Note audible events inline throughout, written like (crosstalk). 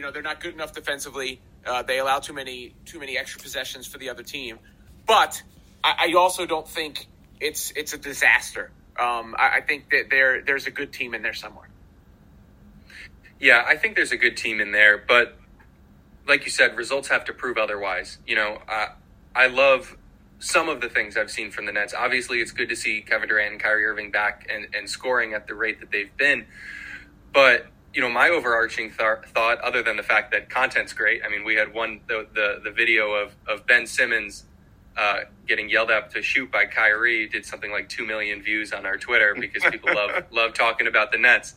You know, they're not good enough defensively. Uh, they allow too many too many extra possessions for the other team. But I, I also don't think it's it's a disaster. Um, I, I think that there there's a good team in there somewhere. Yeah, I think there's a good team in there, but like you said, results have to prove otherwise. You know, uh, I love some of the things I've seen from the Nets. Obviously, it's good to see Kevin Durant and Kyrie Irving back and, and scoring at the rate that they've been. But you know, my overarching th- thought, other than the fact that content's great. I mean, we had one the the, the video of of Ben Simmons uh, getting yelled at to shoot by Kyrie did something like two million views on our Twitter because people (laughs) love love talking about the Nets.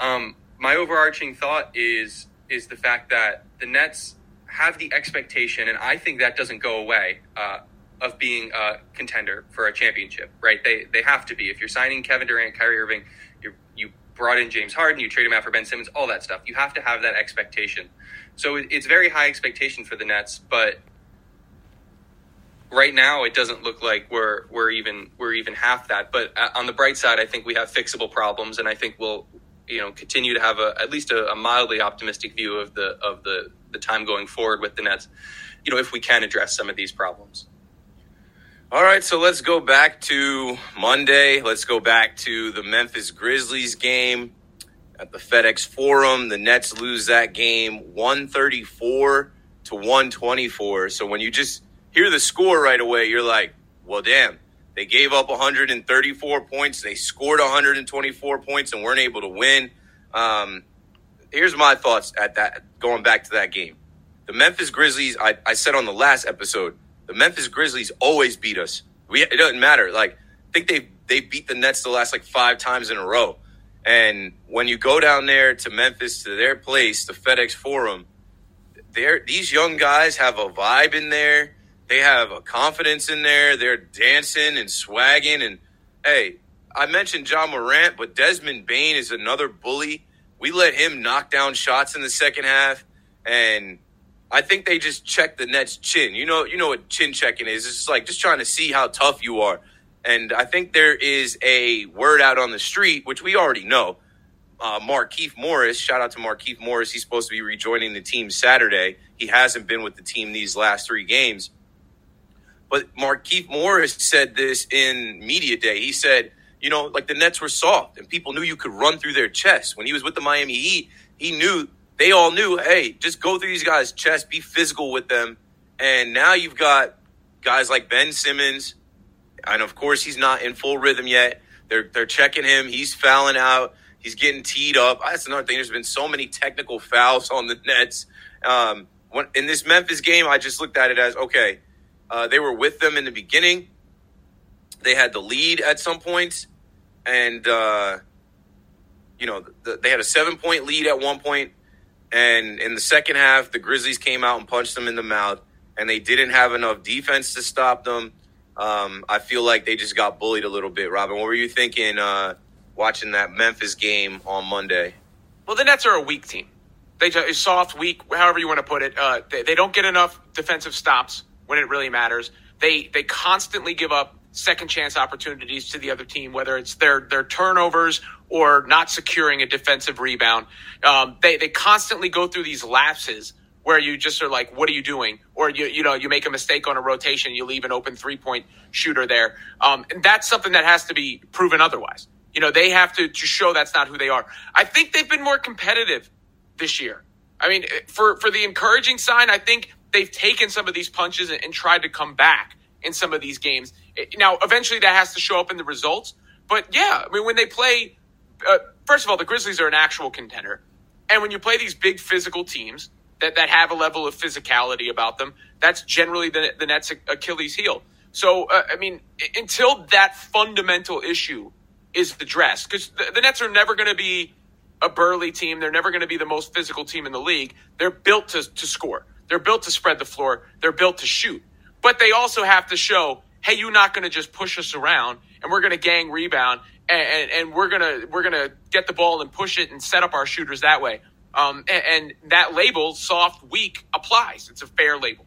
Um, my overarching thought is is the fact that the Nets have the expectation, and I think that doesn't go away. Uh, of being a contender for a championship, right? They they have to be. If you're signing Kevin Durant, Kyrie Irving, brought in James Harden, you trade him out for Ben Simmons, all that stuff. You have to have that expectation. So it, it's very high expectation for the Nets, but right now it doesn't look like we're we're even we're even half that. But uh, on the bright side, I think we have fixable problems, and I think we'll you know continue to have a at least a, a mildly optimistic view of the of the the time going forward with the Nets. You know, if we can address some of these problems. All right, so let's go back to Monday. Let's go back to the Memphis Grizzlies game at the FedEx Forum. The Nets lose that game 134 to 124. So when you just hear the score right away, you're like, well, damn, they gave up 134 points. They scored 124 points and weren't able to win. Um, here's my thoughts at that, going back to that game. The Memphis Grizzlies, I, I said on the last episode, the Memphis Grizzlies always beat us. We it doesn't matter. Like I think they they beat the Nets the last like five times in a row. And when you go down there to Memphis to their place, the FedEx Forum, there these young guys have a vibe in there. They have a confidence in there. They're dancing and swagging. And hey, I mentioned Ja Morant, but Desmond Bane is another bully. We let him knock down shots in the second half, and I think they just check the Nets' chin. You know, you know what chin checking is. It's just like just trying to see how tough you are. And I think there is a word out on the street, which we already know. Uh, Markieff Morris, shout out to Markieff Morris. He's supposed to be rejoining the team Saturday. He hasn't been with the team these last three games. But Markieff Morris said this in media day. He said, you know, like the Nets were soft and people knew you could run through their chest. When he was with the Miami Heat, he knew they all knew, hey, just go through these guys' chest, be physical with them. And now you've got guys like Ben Simmons, and of course he's not in full rhythm yet. They're they're checking him. He's fouling out. He's getting teed up. That's another thing. There's been so many technical fouls on the Nets. Um, when, in this Memphis game, I just looked at it as okay. Uh, they were with them in the beginning. They had the lead at some points, and uh, you know the, they had a seven point lead at one point. And in the second half, the Grizzlies came out and punched them in the mouth, and they didn't have enough defense to stop them. Um, I feel like they just got bullied a little bit. Robin, what were you thinking uh, watching that Memphis game on Monday? Well, the Nets are a weak team. They just soft, weak, however you want to put it. Uh, they, they don't get enough defensive stops when it really matters. They they constantly give up second chance opportunities to the other team, whether it's their their turnovers or not securing a defensive rebound. Um, they they constantly go through these lapses where you just are like, what are you doing? Or you you know you make a mistake on a rotation, you leave an open three point shooter there, um, and that's something that has to be proven otherwise. You know they have to to show that's not who they are. I think they've been more competitive this year. I mean, for for the encouraging sign, I think they've taken some of these punches and, and tried to come back in some of these games. Now, eventually, that has to show up in the results. But yeah, I mean, when they play, uh, first of all, the Grizzlies are an actual contender, and when you play these big physical teams that that have a level of physicality about them, that's generally the, the Nets' Achilles heel. So, uh, I mean, until that fundamental issue is addressed, because the, the Nets are never going to be a burly team. They're never going to be the most physical team in the league. They're built to, to score. They're built to spread the floor. They're built to shoot. But they also have to show, hey, you're not going to just push us around, and we're going to gang rebound, and, and, and, we're gonna we're gonna get the ball and push it and set up our shooters that way. Um, and, and that label, soft, weak, applies. It's a fair label.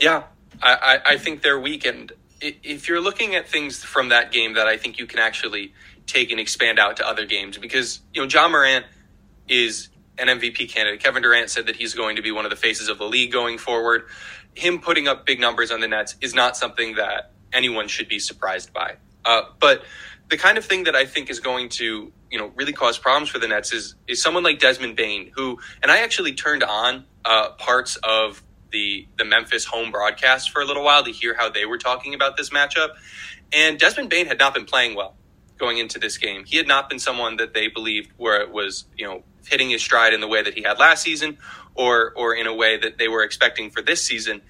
Yeah, I, I, think their weekend. If you're looking at things from that game, that I think you can actually take and expand out to other games because you know Ja Morant is an MVP candidate. Kevin Durant said that he's going to be one of the faces of the league going forward. Him putting up big numbers on the Nets is not something that anyone should be surprised by. Uh, but the kind of thing that I think is going to you know really cause problems for the Nets is is someone like Desmond Bane, who and I actually turned on uh, parts of the the Memphis home broadcast for a little while to hear how they were talking about this matchup. And Desmond Bane had not been playing well going into this game. He had not been someone that they believed where it was, you know, hitting his stride in the way that he had last season or or in a way that they were expecting for this season.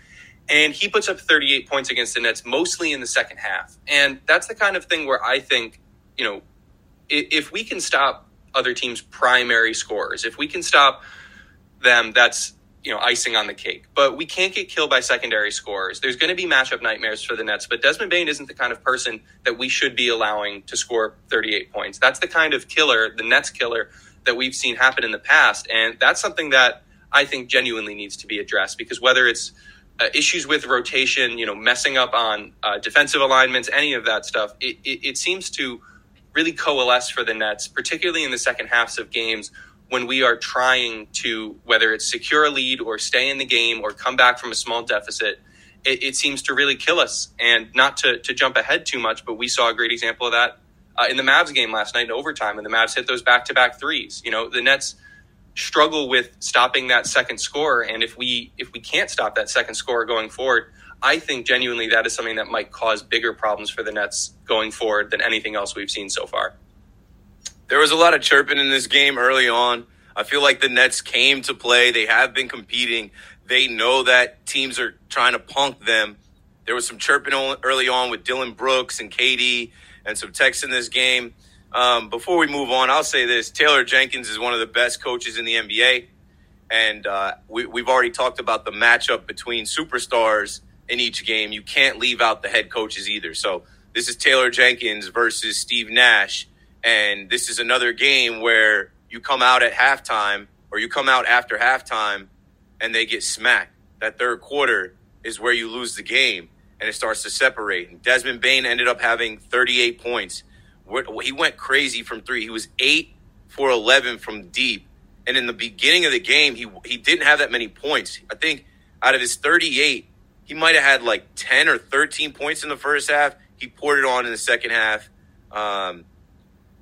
And he puts up 38 points against the Nets mostly in the second half. And that's the kind of thing where I think, you know, if we can stop other teams' primary scorers, if we can stop them, that's you know icing on the cake. But we can't get killed by secondary scores. There's going to be matchup nightmares for the Nets, but Desmond Bane isn't the kind of person that we should be allowing to score 38 points. That's the kind of killer, the Nets killer that we've seen happen in the past, and that's something that I think genuinely needs to be addressed because whether it's uh, issues with rotation, you know, messing up on uh, defensive alignments, any of that stuff, it, it, it seems to really coalesce for the Nets, particularly in the second halves of games when we are trying to, whether it's secure a lead or stay in the game or come back from a small deficit, it, it seems to really kill us. And not to, to jump ahead too much, but we saw a great example of that uh, in the Mavs game last night in overtime, and the Mavs hit those back to back threes. You know, the Nets struggle with stopping that second score, and if we if we can't stop that second score going forward, I think genuinely that is something that might cause bigger problems for the Nets going forward than anything else we've seen so far. There was a lot of chirping in this game early on. I feel like the Nets came to play. They have been competing. They know that teams are trying to punk them. There was some chirping early on with Dillon Brooks and KD and some texts in this game. Um, before we move on, I'll say this Taylor Jenkins is one of the best coaches in the NBA. And uh, we, we've already talked about the matchup between superstars in each game. You can't leave out the head coaches either. So this is Taylor Jenkins versus Steve Nash. And this is another game where you come out at halftime or you come out after halftime and they get smacked. That third quarter is where you lose the game and it starts to separate. And Desmond Bane ended up having 38 points. He went crazy from three. He was eight for 11 from deep. And in the beginning of the game, he, he didn't have that many points. I think out of his 38, he might have had like 10 or 13 points in the first half. He poured it on in the second half. Um,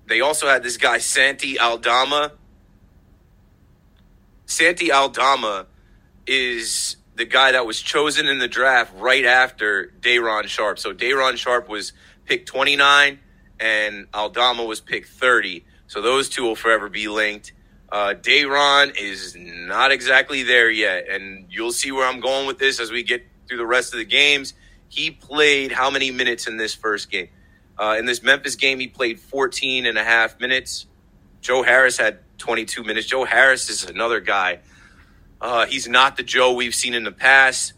they also had this guy, Santi Aldama. Santi Aldama is the guy that was chosen in the draft right after Day'Ron Sharpe. So Day'Ron Sharpe was picked 29 and Aldama was picked 30. So those two will forever be linked. Uh, Day'Ron is not exactly there yet. And you'll see where I'm going with this as we get through the rest of the games. He played how many minutes in this first game? Uh, in this Memphis game, he played 14 and a half minutes. Joe Harris had 22 minutes. Joe Harris is another guy. Uh, he's not the Joe we've seen in the past.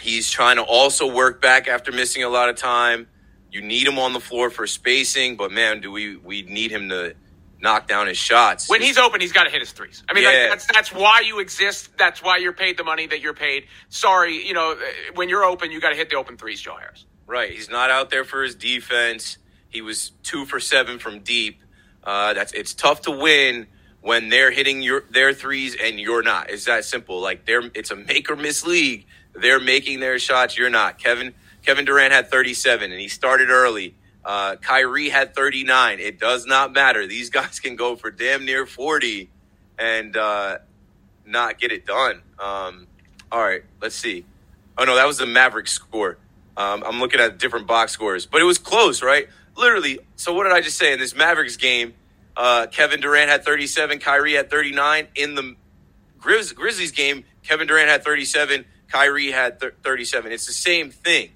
He's trying to also work back after missing a lot of time. You need him on the floor for spacing, but man, do we we need him to knock down his shots. When he's open, he's got to hit his threes. I mean, Yeah. like, that's that's why you exist. That's why you're paid the money that you're paid. Sorry, you know, when you're open, you got to hit the open threes, Joe Harris. Right. He's not out there for his defense. He was two for seven from deep. Uh, that's it's tough to win when they're hitting your their threes and you're not. It's that simple. Like they're it's a make or miss league. They're making their shots. You're not. Kevin Kevin Durant had 37 and he started early. Uh, Kyrie had 39. It does not matter. These (laughs) guys can go for damn near 40 and uh, not get it done. Um, all right, let's see. Oh no, that was the Mavericks score. Um, I'm looking at different box scores, but it was close, right? Literally. So what did I just say in this Mavericks game? Uh, Kevin Durant had 37, Kyrie had 39. In the Grizz- Grizzlies game, Kevin Durant had 37, Kyrie had thir- 37. It's the same thing.